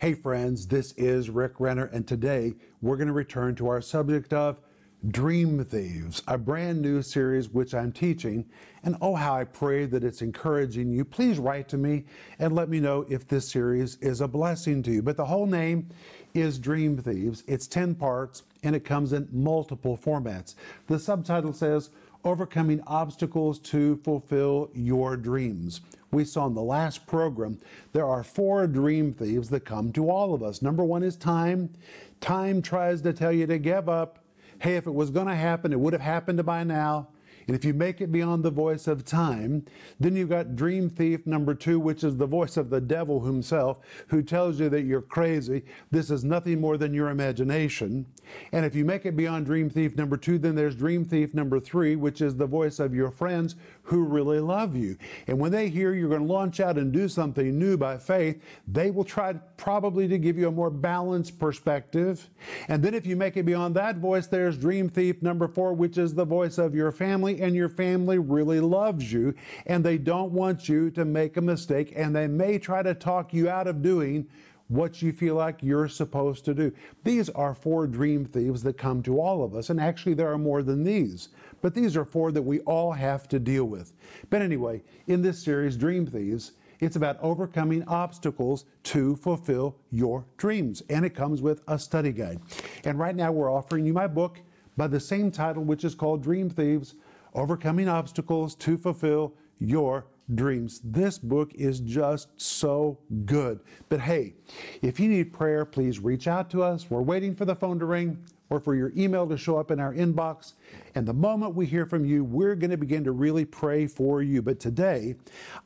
Hey, friends, this is Rick Renner, and today we're going to return to our subject of Dream Thieves, a brand new series which I'm teaching. And oh, how I pray that it's encouraging you. Please write to me and let me know if this series is a blessing to you. But the whole name is Dream Thieves. It's 10 parts and it comes in multiple formats. The subtitle says, Overcoming Obstacles to Fulfill Your Dreams. We saw in the last program there are four dream thieves that come to all of us. Number one is time. Time tries to tell you to give up. Hey, if it was going to happen, it would have happened by now. And if you make it beyond the voice of time, then you've got dream thief number two, which is the voice of the devil himself, who tells you that you're crazy. This is nothing more than your imagination. And if you make it beyond dream thief number two, then there's dream thief number three, which is the voice of your friends who really love you. And when they hear you're going to launch out and do something new by faith, they will try probably to give you a more balanced perspective. And then if you make it beyond that voice, there's dream thief number four, which is the voice of your family and your family really loves you and they don't want you to make a mistake and they may try to talk you out of doing what you feel like you're supposed to do. These are four dream thieves that come to all of us, and actually, there are more than these. But these are four that we all have to deal with. But anyway, in this series, Dream Thieves, it's about overcoming obstacles to fulfill your dreams. And it comes with a study guide. And right now, we're offering you my book by the same title, which is called Dream Thieves Overcoming Obstacles to Fulfill Your Dreams. This book is just so good. But hey, if you need prayer, please reach out to us. We're waiting for the phone to ring or for your email to show up in our inbox. And the moment we hear from you, we're going to begin to really pray for you. But today,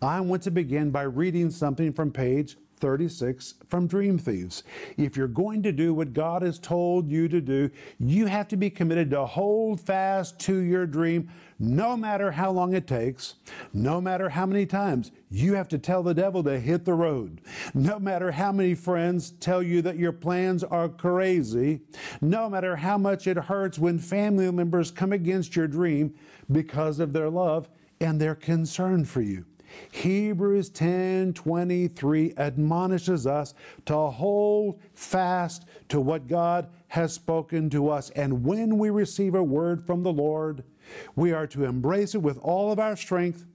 I want to begin by reading something from page 36 from Dream Thieves. If you're going to do what God has told you to do, you have to be committed to hold fast to your dream, no matter how long it takes, no matter how many times you have to tell the devil to hit the road, no matter how many friends tell you that your plans are crazy, no matter how much it hurts when family members come against your dream because of their love and their concern for you. Hebrews 10 23 admonishes us to hold fast to what God has spoken to us. And when we receive a word from the Lord, we are to embrace it with all of our strength,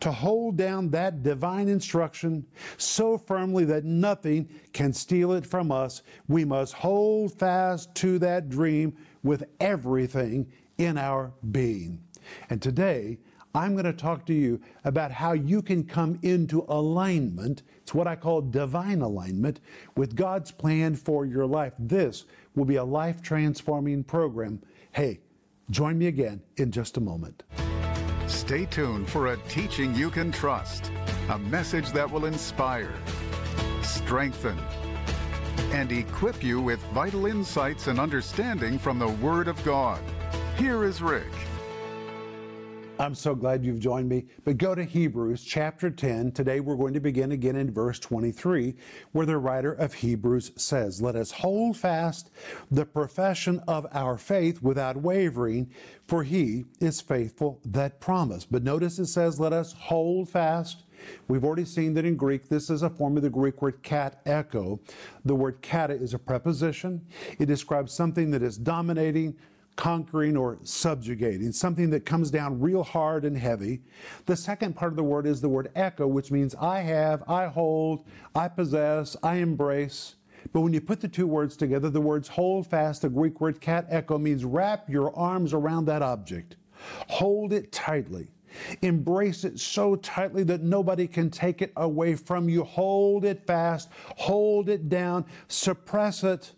to hold down that divine instruction so firmly that nothing can steal it from us. We must hold fast to that dream with everything in our being. And today, I'm going to talk to you about how you can come into alignment. It's what I call divine alignment with God's plan for your life. This will be a life transforming program. Hey, join me again in just a moment. Stay tuned for a teaching you can trust, a message that will inspire, strengthen, and equip you with vital insights and understanding from the Word of God. Here is Rick. I'm so glad you've joined me. But go to Hebrews chapter 10. Today we're going to begin again in verse 23, where the writer of Hebrews says, Let us hold fast the profession of our faith without wavering, for he is faithful that promised. But notice it says, Let us hold fast. We've already seen that in Greek, this is a form of the Greek word katecho. The word kata is a preposition. It describes something that is dominating, conquering or subjugating, something that comes down real hard and heavy. The second part of the word is the word echo, which means I have, I hold, I possess, I embrace. But when you put the two words together, the words hold fast, the Greek word katecho means wrap your arms around that object. Hold it tightly. Embrace it so tightly that nobody can take it away from you. Hold it fast. Hold it down. Suppress it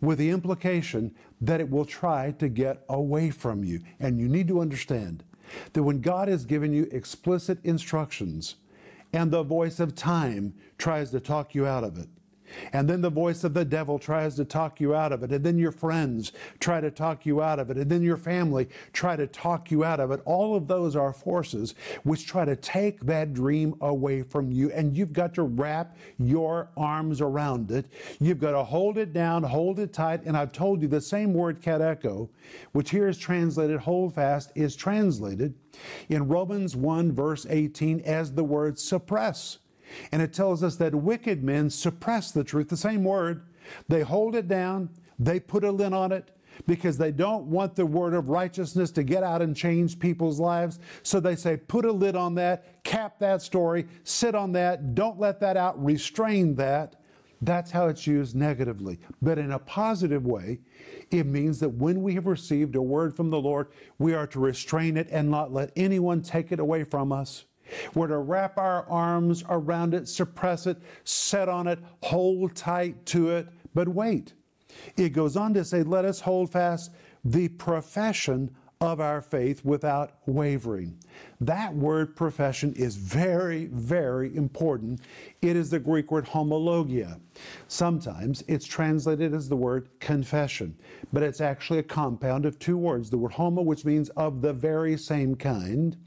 with the implication that it will try to get away from you. And you need to understand that when God has given you explicit instructions and the voice of time tries to talk you out of it, and then the voice of the devil tries to talk you out of it. And then your friends try to talk you out of it. And then your family try to talk you out of it. All of those are forces which try to take that dream away from you. And you've got to wrap your arms around it. You've got to hold it down, hold it tight. And I've told you the same word, echo, which here is translated hold fast, is translated in Romans 1, verse 18 as the word suppress. And it tells us that wicked men suppress the truth, the same word. They hold it down, they put a lid on it because they don't want the word of righteousness to get out and change people's lives. So they say, put a lid on that, cap that story, sit on that, don't let that out, restrain that. That's how it's used negatively. But in a positive way, it means that when we have received a word from the Lord, we are to restrain it and not let anyone take it away from us. We're to wrap our arms around it, suppress it, set on it, hold tight to it. But wait, it goes on to say, let us hold fast the profession of our faith without wavering. That word profession is very, very important. It is the Greek word homologia. Sometimes it's translated as the word confession, but it's actually a compound of two words the word homo, which means of the very same kind,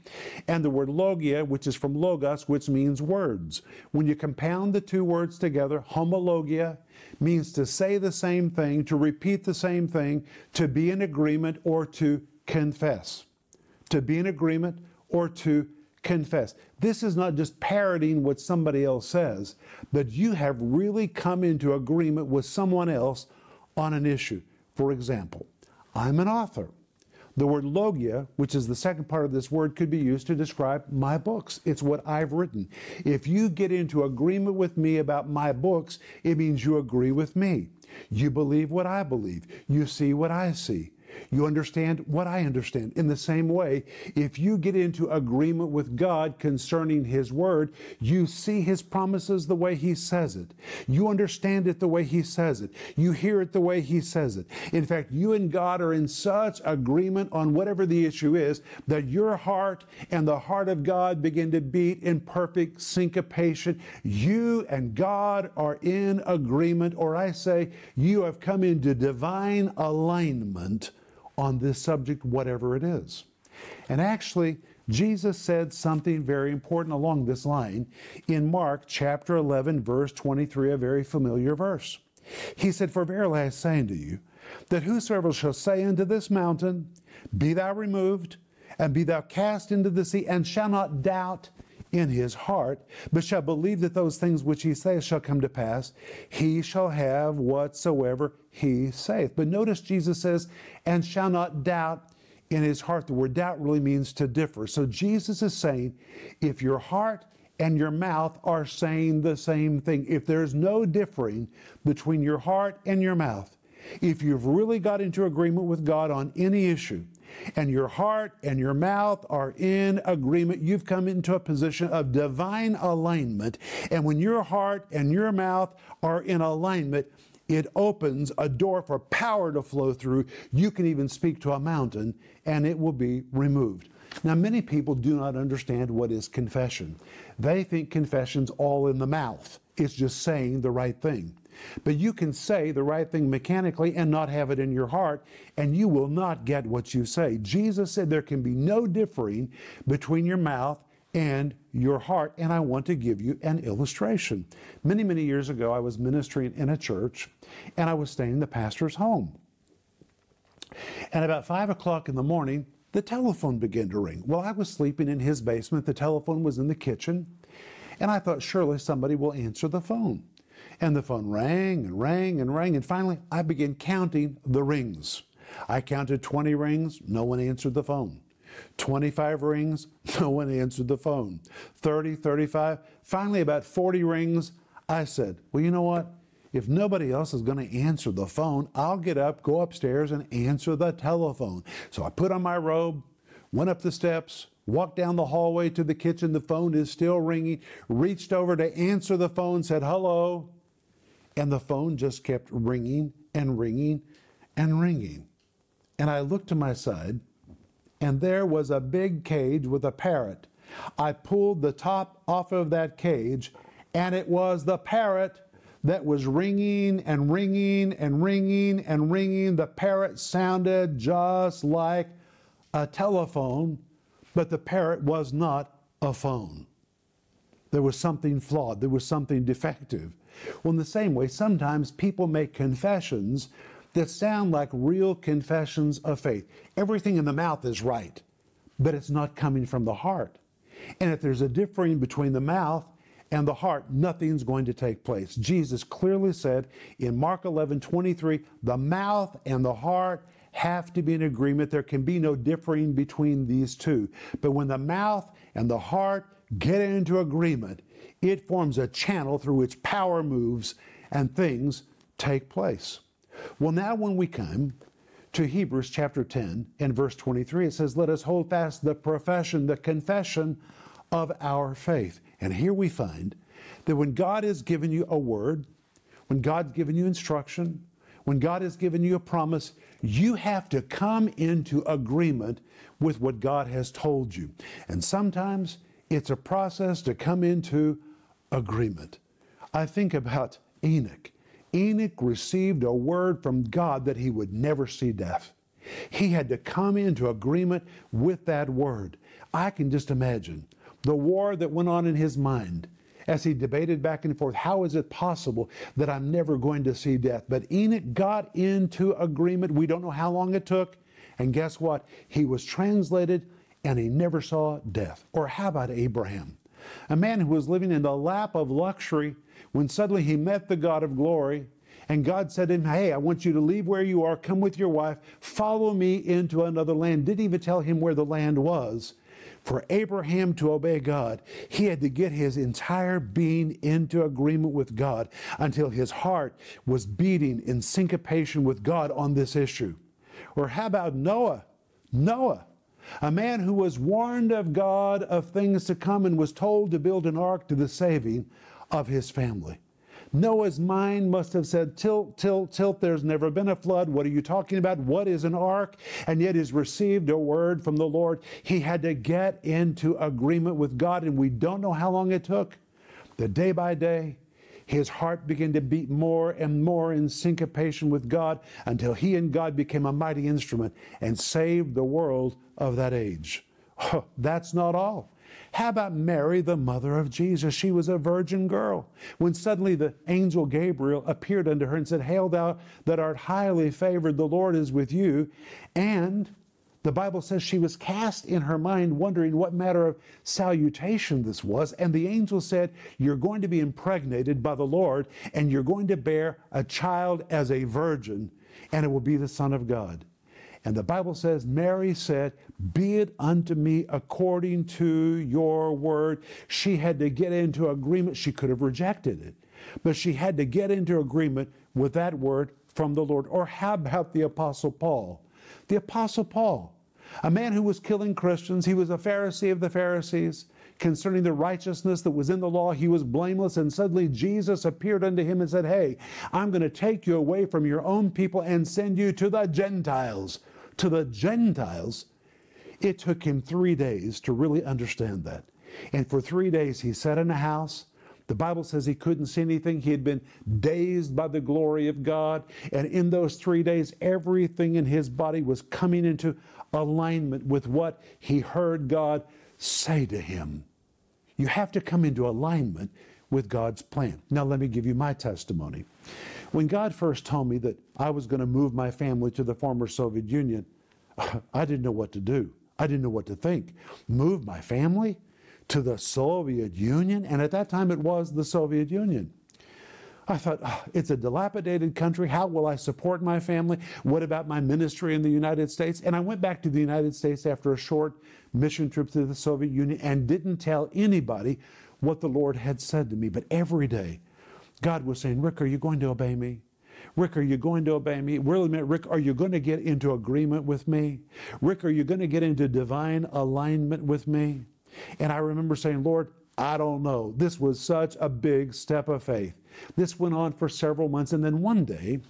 and the word logia, which is from logos, which means words. When you compound the two words together, homologia means to say the same thing, to repeat the same thing, to be in agreement, or to confess. To be in agreement or to confess. This is not just parroting what somebody else says, but you have really come into agreement with someone else on an issue. For example, I'm an author. The word logia, which is the second part of this word, could be used to describe my books. It's what I've written. If you get into agreement with me about my books, it means you agree with me. You believe what I believe. You see what I see. You understand what I understand. In the same way, if you get into agreement with God concerning His Word, you see His promises the way He says it. You understand it the way He says it. You hear it the way He says it. In fact, you and God are in such agreement on whatever the issue is that your heart and the heart of God begin to beat in perfect syncopation. You and God are in agreement, or I say, you have come into divine alignment on this subject, whatever it is. And actually, Jesus said something very important along this line in Mark chapter 11, verse 23, a very familiar verse. He said, For verily I say unto you, that whosoever shall say unto this mountain, Be thou removed, and be thou cast into the sea, and shall not doubt in his heart, but shall believe that those things which he saith shall come to pass, he shall have whatsoever he saith. But notice Jesus says, and shall not doubt in his heart. The word doubt really means to differ. So Jesus is saying, if your heart and your mouth are saying the same thing, if there's no differing between your heart and your mouth, if you've really got into agreement with God on any issue, and your heart and your mouth are in agreement, you've come into a position of divine alignment. And when your heart and your mouth are in alignment, it opens a door for power to flow through. You can even speak to a mountain and it will be removed. Now, many people do not understand what is confession. They think confession's all in the mouth, it's just saying the right thing. But you can say the right thing mechanically and not have it in your heart, and you will not get what you say. Jesus said there can be no differing between your mouth and your heart. And I want to give you an illustration. Many, many years ago, I was ministering in a church and I was staying in the pastor's home. And about five o'clock in the morning, the telephone began to ring. Well, I was sleeping in his basement, the telephone was in the kitchen, and I thought surely somebody will answer the phone. And the phone rang and rang and rang, and finally I began counting the rings. I counted 20 rings, no one answered the phone. 25 rings, no one answered the phone. 30, 35, finally about 40 rings, I said, Well, you know what? If nobody else is going to answer the phone, I'll get up, go upstairs, and answer the telephone. So I put on my robe, went up the steps, walked down the hallway to the kitchen. The phone is still ringing. Reached over to answer the phone, said, Hello. And the phone just kept ringing and ringing and ringing. And I looked to my side, and there was a big cage with a parrot. I pulled the top off of that cage, and it was the parrot that was ringing and ringing and ringing and ringing. The parrot sounded just like a telephone, but the parrot was not a phone. There was something flawed, there was something defective. Well, in the same way, sometimes people make confessions that sound like real confessions of faith. Everything in the mouth is right, but it's not coming from the heart. And if there's a differing between the mouth and the heart, nothing's going to take place. Jesus clearly said in Mark 11 23, the mouth and the heart have to be in agreement. There can be no differing between these two. But when the mouth and the heart get into agreement, it forms a channel through which power moves and things take place. Well, now when we come to Hebrews chapter 10 and verse 23, it says, Let us hold fast the profession, the confession of our faith. And here we find that when God has given you a word, when God's given you instruction, when God has given you a promise, you have to come into agreement with what God has told you. And sometimes it's a process to come into agreement. I think about Enoch. Enoch received a word from God that he would never see death. He had to come into agreement with that word. I can just imagine the war that went on in his mind as he debated back and forth how is it possible that I'm never going to see death? But Enoch got into agreement. We don't know how long it took. And guess what? He was translated and he never saw death. Or how about Abraham? A man who was living in the lap of luxury when suddenly he met the God of glory. And God said to him, Hey, I want you to leave where you are, come with your wife, follow me into another land. Didn't even tell him where the land was. For Abraham to obey God, he had to get his entire being into agreement with God until his heart was beating in syncopation with God on this issue. Or how about Noah? Noah, a man who was warned of God of things to come and was told to build an ark to the saving of his family. Noah's mind must have said, Tilt, tilt, tilt, there's never been a flood. What are you talking about? What is an ark? And yet he's received a word from the Lord. He had to get into agreement with God, and we don't know how long it took. The day by day, his heart began to beat more and more in syncopation with God until he and God became a mighty instrument and saved the world of that age. Oh, that's not all. How about Mary, the mother of Jesus? She was a virgin girl. When suddenly the angel Gabriel appeared unto her and said, Hail, thou that art highly favored, the Lord is with you. And the Bible says she was cast in her mind, wondering what matter of salutation this was. And the angel said, You're going to be impregnated by the Lord, and you're going to bear a child as a virgin, and it will be the Son of God. And the Bible says, Mary said, Be it unto me according to your word. She had to get into agreement. She could have rejected it, but she had to get into agreement with that word from the Lord. Or how about the Apostle Paul? The Apostle Paul, a man who was killing Christians, he was a Pharisee of the Pharisees. Concerning the righteousness that was in the law, he was blameless. And suddenly Jesus appeared unto him and said, Hey, I'm going to take you away from your own people and send you to the Gentiles to the Gentiles, it took him three days to really understand that. And for three days, he sat in a house. The Bible says he couldn't see anything. He had been dazed by the glory of God. And in those three days, everything in his body was coming into alignment with what he heard God say to him. You have to come into alignment with God's plan. Now, let me give you my testimony. When God first told me that I was going to move my family to the former Soviet Union, I didn't know what to do. I didn't know what to think. Move my family to the Soviet Union? And at that time, it was the Soviet Union. I thought, oh, it's a dilapidated country. How will I support my family? What about my ministry in the United States? And I went back to the United States after a short mission trip to the Soviet Union and didn't tell anybody what the Lord had said to me. But every day, God was saying, Rick, are you going to obey me? Rick, are you going to obey me? Really, Rick, are you going to get into agreement with me? Rick, are you going to get into divine alignment with me? And I remember saying, Lord, I don't know. This was such a big step of faith. This went on for several months. And then one day,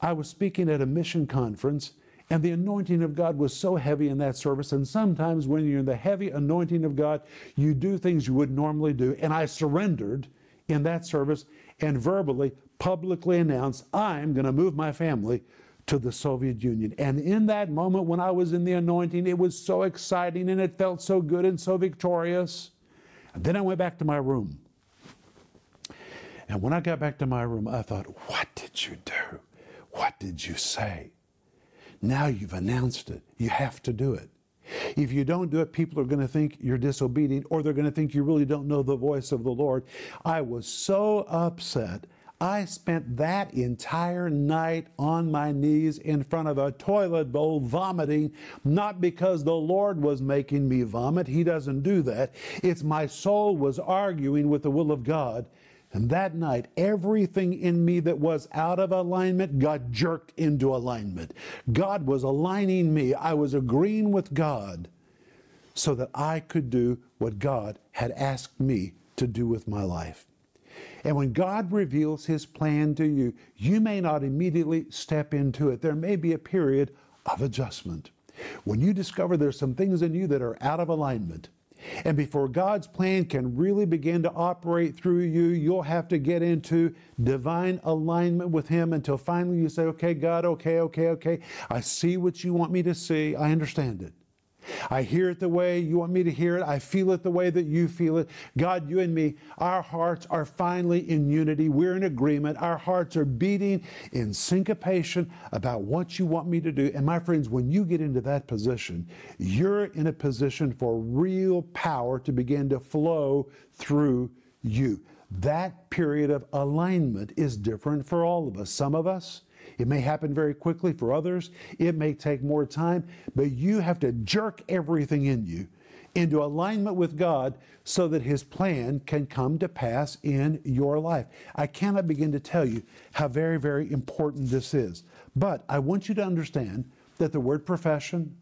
I was speaking at a mission conference, and the anointing of God was so heavy in that service. And sometimes when you're in the heavy anointing of God, you do things you would normally do. And I surrendered in that service and verbally, publicly announced, I'm going to move my family to the Soviet Union. And in that moment when I was in the anointing, it was so exciting and it felt so good and so victorious. And then I went back to my room. And when I got back to my room, I thought, what did you do? What did you say? Now you've announced it. You have to do it. If you don't do it, people are going to think you're disobedient or they're going to think you really don't know the voice of the Lord. I was so upset. I spent that entire night on my knees in front of a toilet bowl vomiting, not because the Lord was making me vomit. He doesn't do that. It's my soul was arguing with the will of God. And that night, everything in me that was out of alignment got jerked into alignment. God was aligning me. I was agreeing with God so that I could do what God had asked me to do with my life. And when God reveals His plan to you, you may not immediately step into it. There may be a period of adjustment. When you discover there's some things in you that are out of alignment, and before God's plan can really begin to operate through you, you'll have to get into divine alignment with Him until finally you say, Okay, God, okay, okay, okay. I see what you want me to see. I understand it. I hear it the way you want me to hear it. I feel it the way that you feel it. God, you and me, our hearts are finally in unity. We're in agreement. Our hearts are beating in syncopation about what you want me to do. And my friends, when you get into that position, you're in a position for real power to begin to flow through you. That period of alignment is different for all of us. Some of us, it may happen very quickly for others. It may take more time, but you have to jerk everything in you into alignment with God so that His plan can come to pass in your life. I cannot begin to tell you how very, very important this is. But I want you to understand that the word profession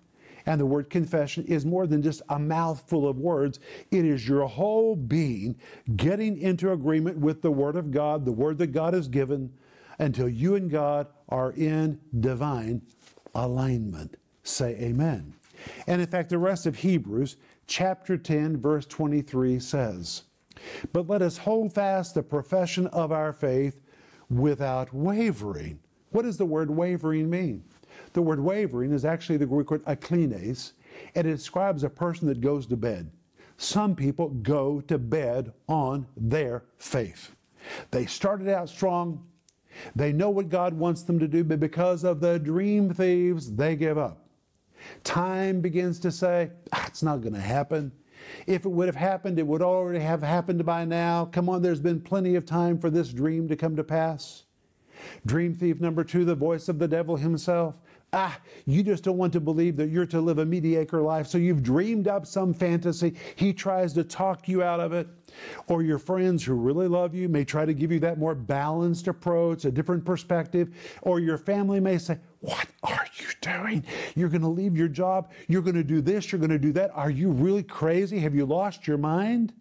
and the word confession is more than just a mouthful of words. It is your whole being getting into agreement with the Word of God, the Word that God has given, until you and God are in divine alignment. Say amen. And in fact, the rest of Hebrews chapter 10, verse 23 says, But let us hold fast the profession of our faith without wavering. What does the word wavering mean? The word wavering is actually the Greek word aklines, and it describes a person that goes to bed. Some people go to bed on their faith. They started out strong, they know what God wants them to do, but because of the dream thieves, they give up. Time begins to say, ah, it's not going to happen. If it would have happened, it would already have happened by now. Come on, there's been plenty of time for this dream to come to pass. Dream thief number two, the voice of the devil himself. Ah, you just don't want to believe that you're to live a mediocre life, so you've dreamed up some fantasy. He tries to talk you out of it. Or your friends who really love you may try to give you that more balanced approach, a different perspective. Or your family may say, What are you doing? You're going to leave your job. You're going to do this. You're going to do that. Are you really crazy? Have you lost your mind?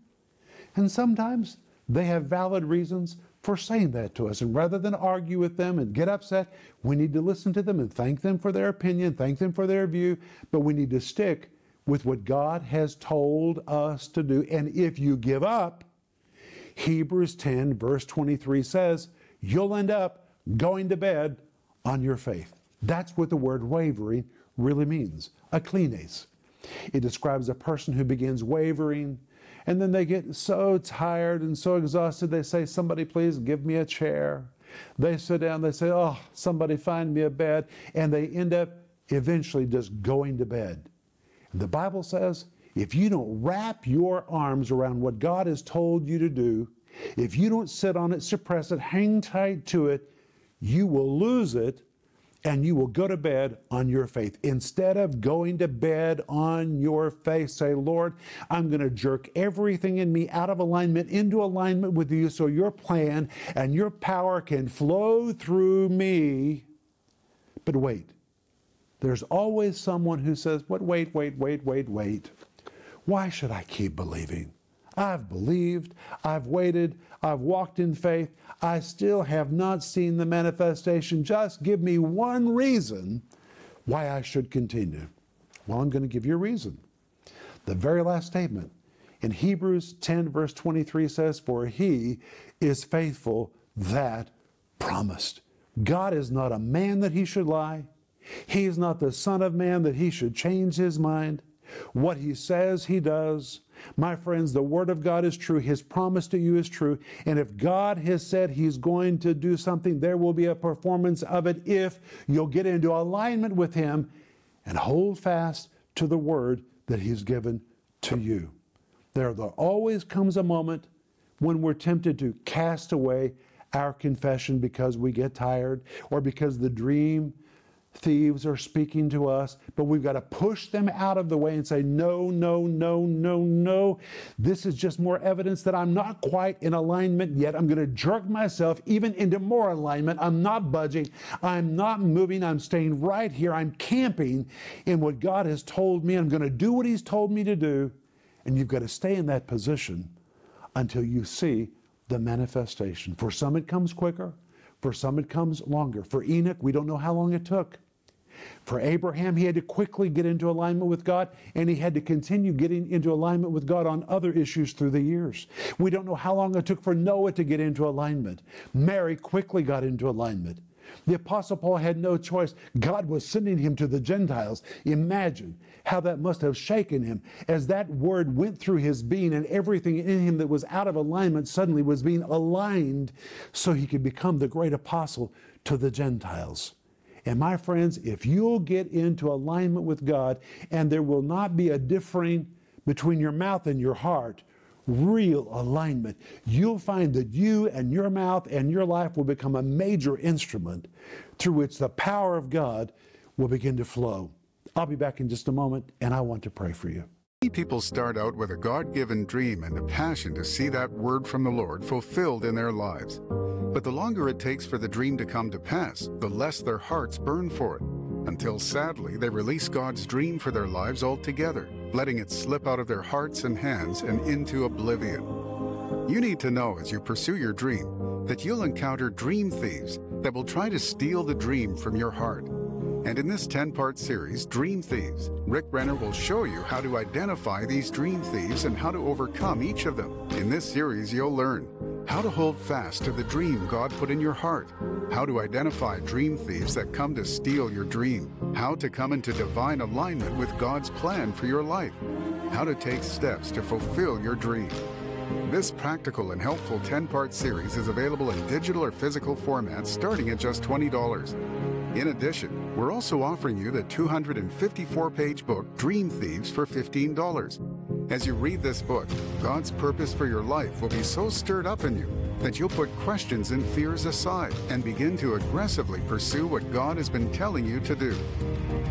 And sometimes they have valid reasons for saying that to us. And rather than argue with them and get upset, we need to listen to them and thank them for their opinion, thank them for their view, but we need to stick with what God has told us to do. And if you give up, Hebrews 10, verse 23 says, you'll end up going to bed on your faith. That's what the word wavering really means, a aklines. It describes a person who begins wavering, and then they get so tired and so exhausted, they say, Somebody, please give me a chair. They sit down, they say, Oh, somebody find me a bed. And they end up eventually just going to bed. The Bible says if you don't wrap your arms around what God has told you to do, if you don't sit on it, suppress it, hang tight to it, you will lose it and you will go to bed on your faith. Instead of going to bed on your faith, say, Lord, I'm going to jerk everything in me out of alignment into alignment with you so your plan and your power can flow through me. But wait, there's always someone who says, But wait, wait, wait, wait, wait. Why should I keep believing? I've believed, I've waited, I've walked in faith, I still have not seen the manifestation. Just give me one reason why I should continue. Well, I'm going to give you a reason. The very last statement in Hebrews 10, verse 23 says, For he is faithful that promised. God is not a man that he should lie, he is not the Son of Man that he should change his mind. What he says, he does. My friends, the Word of God is true. His promise to you is true. And if God has said He's going to do something, there will be a performance of it if you'll get into alignment with Him and hold fast to the word that He's given to you. There, there always comes a moment when we're tempted to cast away our confession because we get tired or because the dream thieves are speaking to us, but we've got to push them out of the way and say, no, no, no, no, no. This is just more evidence that I'm not quite in alignment yet. I'm going to jerk myself even into more alignment. I'm not budging. I'm not moving. I'm staying right here. I'm camping in what God has told me. I'm going to do what He's told me to do. And you've got to stay in that position until you see the manifestation. For some, it comes quicker. For some, it comes longer. For Enoch, we don't know how long it took. For Abraham, he had to quickly get into alignment with God, and he had to continue getting into alignment with God on other issues through the years. We don't know how long it took for Noah to get into alignment. Mary quickly got into alignment. The Apostle Paul had no choice. God was sending him to the Gentiles. Imagine how that must have shaken him as that word went through his being and everything in him that was out of alignment suddenly was being aligned so he could become the great apostle to the Gentiles. And my friends, if you'll get into alignment with God and there will not be a differing between your mouth and your heart, real alignment, you'll find that you and your mouth and your life will become a major instrument through which the power of God will begin to flow. I'll be back in just a moment, and I want to pray for you. Many people start out with a God given dream and a passion to see that word from the Lord fulfilled in their lives. But the longer it takes for the dream to come to pass, the less their hearts burn for it, until sadly they release God's dream for their lives altogether, letting it slip out of their hearts and hands and into oblivion. You need to know as you pursue your dream that you'll encounter dream thieves that will try to steal the dream from your heart. And in this 10 part series, Dream Thieves, Rick Renner will show you how to identify these dream thieves and how to overcome each of them. In this series, you'll learn how to hold fast to the dream God put in your heart, how to identify dream thieves that come to steal your dream, how to come into divine alignment with God's plan for your life, how to take steps to fulfill your dream. This practical and helpful 10 part series is available in digital or physical formats starting at just $20. In addition, we're also offering you the 254 page book Dream Thieves for $15. As you read this book, God's purpose for your life will be so stirred up in you that you'll put questions and fears aside and begin to aggressively pursue what God has been telling you to do.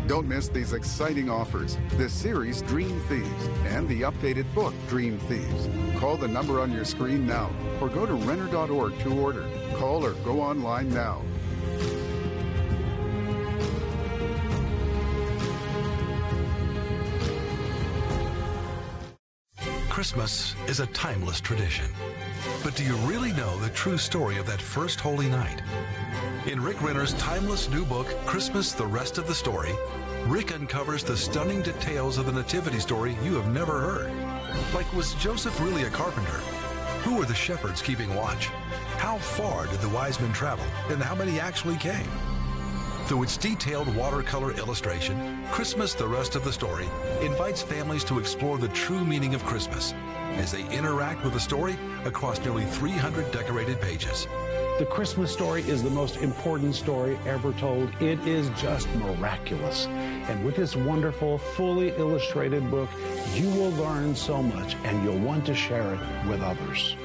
Don't miss these exciting offers, this series Dream Thieves, and the updated book Dream Thieves. Call the number on your screen now or go to Renner.org to order. Call or go online now. Christmas is a timeless tradition. But do you really know the true story of that first holy night? In Rick Renner's timeless new book, Christmas The Rest of the Story, Rick uncovers the stunning details of the nativity story you have never heard. Like, was Joseph really a carpenter? Who were the shepherds keeping watch? How far did the wise men travel, and how many actually came? Through its detailed watercolor illustration, Christmas the Rest of the Story invites families to explore the true meaning of Christmas as they interact with the story across nearly 300 decorated pages. The Christmas story is the most important story ever told. It is just miraculous. And with this wonderful, fully illustrated book, you will learn so much and you'll want to share it with others.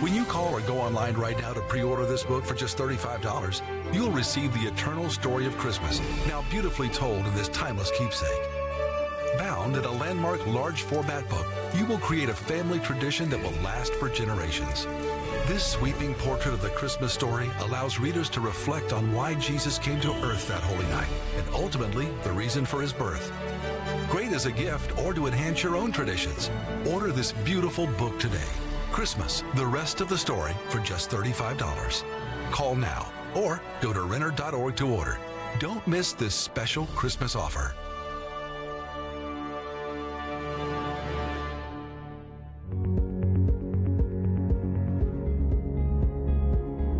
When you call or go online right now to pre order this book for just $35, you'll receive the eternal story of Christmas, now beautifully told in this timeless keepsake. Bound in a landmark large format book, you will create a family tradition that will last for generations. This sweeping portrait of the Christmas story allows readers to reflect on why Jesus came to earth that holy night and ultimately the reason for his birth. Great as a gift or to enhance your own traditions. Order this beautiful book today. Christmas, the rest of the story for just $35. Call now or go to Renner.org to order. Don't miss this special Christmas offer.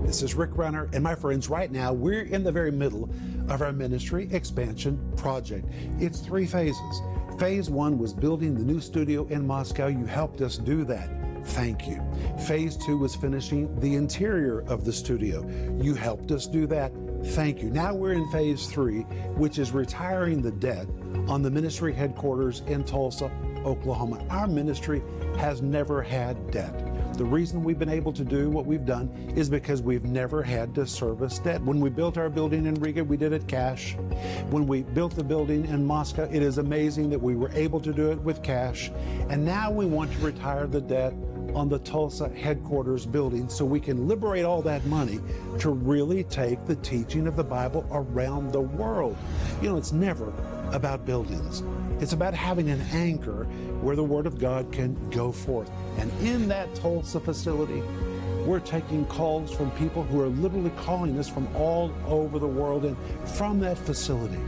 This is Rick Renner, and my friends, right now we're in the very middle of our ministry expansion project. It's three phases. Phase one was building the new studio in Moscow. You helped us do that. Thank you. Phase two was finishing the interior of the studio. You helped us do that. Thank you. Now we're in phase three, which is retiring the debt on the ministry headquarters in Tulsa, Oklahoma. Our ministry has never had debt. The reason we've been able to do what we've done is because we've never had to service debt. When we built our building in Riga, we did it cash. When we built the building in Moscow, it is amazing that we were able to do it with cash. And now we want to retire the debt on the Tulsa headquarters building so we can liberate all that money to really take the teaching of the Bible around the world. You know, it's never about buildings. It's about having an anchor where the Word of God can go forth. And in that Tulsa facility, we're taking calls from people who are literally calling us from all over the world. And from that facility,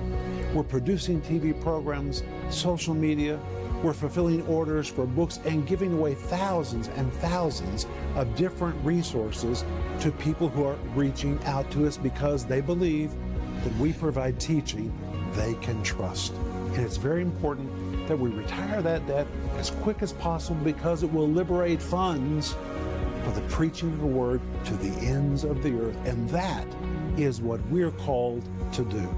we're producing TV programs, social media, we're fulfilling orders for books and giving away thousands and thousands of different resources to people who are reaching out to us because they believe that we provide teaching they can trust. And it's very important that we retire that debt as quick as possible because it will liberate funds for the preaching of the word to the ends of the earth. And that is what we're called to do.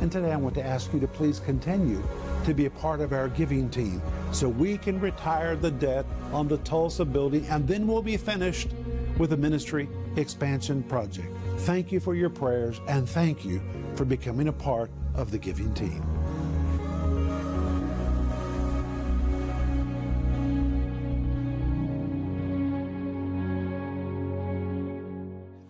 And today I want to ask you to please continue to be a part of our giving team so we can retire the debt on the Tulsa building and then we'll be finished with the ministry expansion project. Thank you for your prayers and thank you for becoming a part of the giving team.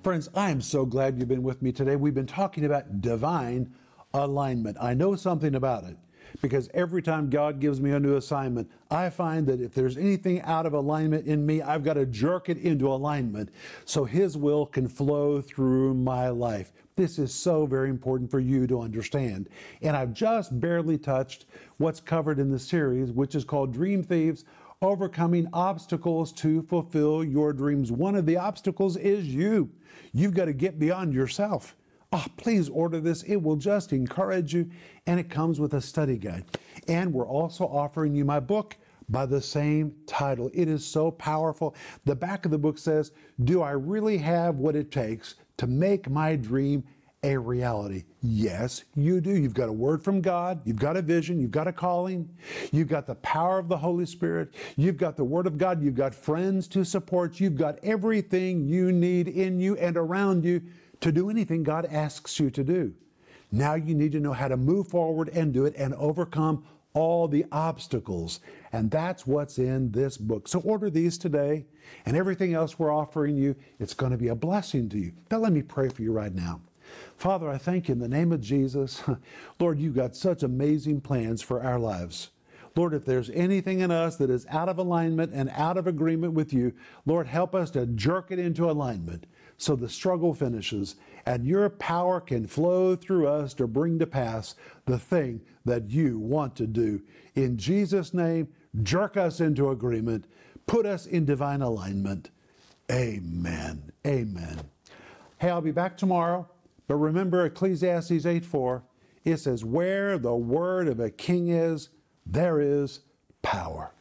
Friends, I am so glad you've been with me today. We've been talking about divine alignment. I know something about it because every time God gives me a new assignment, I find that if there's anything out of alignment in me, I've got to jerk it into alignment so His will can flow through my life. This is so very important for you to understand. And I've just barely touched what's covered in the series, which is called Dream Thieves overcoming obstacles to fulfill your dreams. One of the obstacles is you. You've got to get beyond yourself. Oh, please order this. It will just encourage you. And it comes with a study guide. And we're also offering you my book by the same title. It is so powerful. The back of the book says, Do I really have what it takes to make my dream a reality? Yes, you do. You've got a word from God, you've got a vision, you've got a calling, you've got the power of the Holy Spirit, you've got the word of God, you've got friends to support, you. you've got everything you need in you and around you to do anything God asks you to do. Now you need to know how to move forward and do it and overcome all the obstacles. And that's what's in this book. So order these today and everything else we're offering you. It's going to be a blessing to you. Now, let me pray for you right now. Father, I thank you in the name of Jesus. Lord, you've got such amazing plans for our lives. Lord, if there's anything in us that is out of alignment and out of agreement with you, Lord, help us to jerk it into alignment so the struggle finishes and your power can flow through us to bring to pass the thing that you want to do. In Jesus' name, jerk us into agreement, put us in divine alignment. Amen. Amen. Hey, I'll be back tomorrow, but remember Ecclesiastes 8 4. It says, Where the word of a king is, there is power.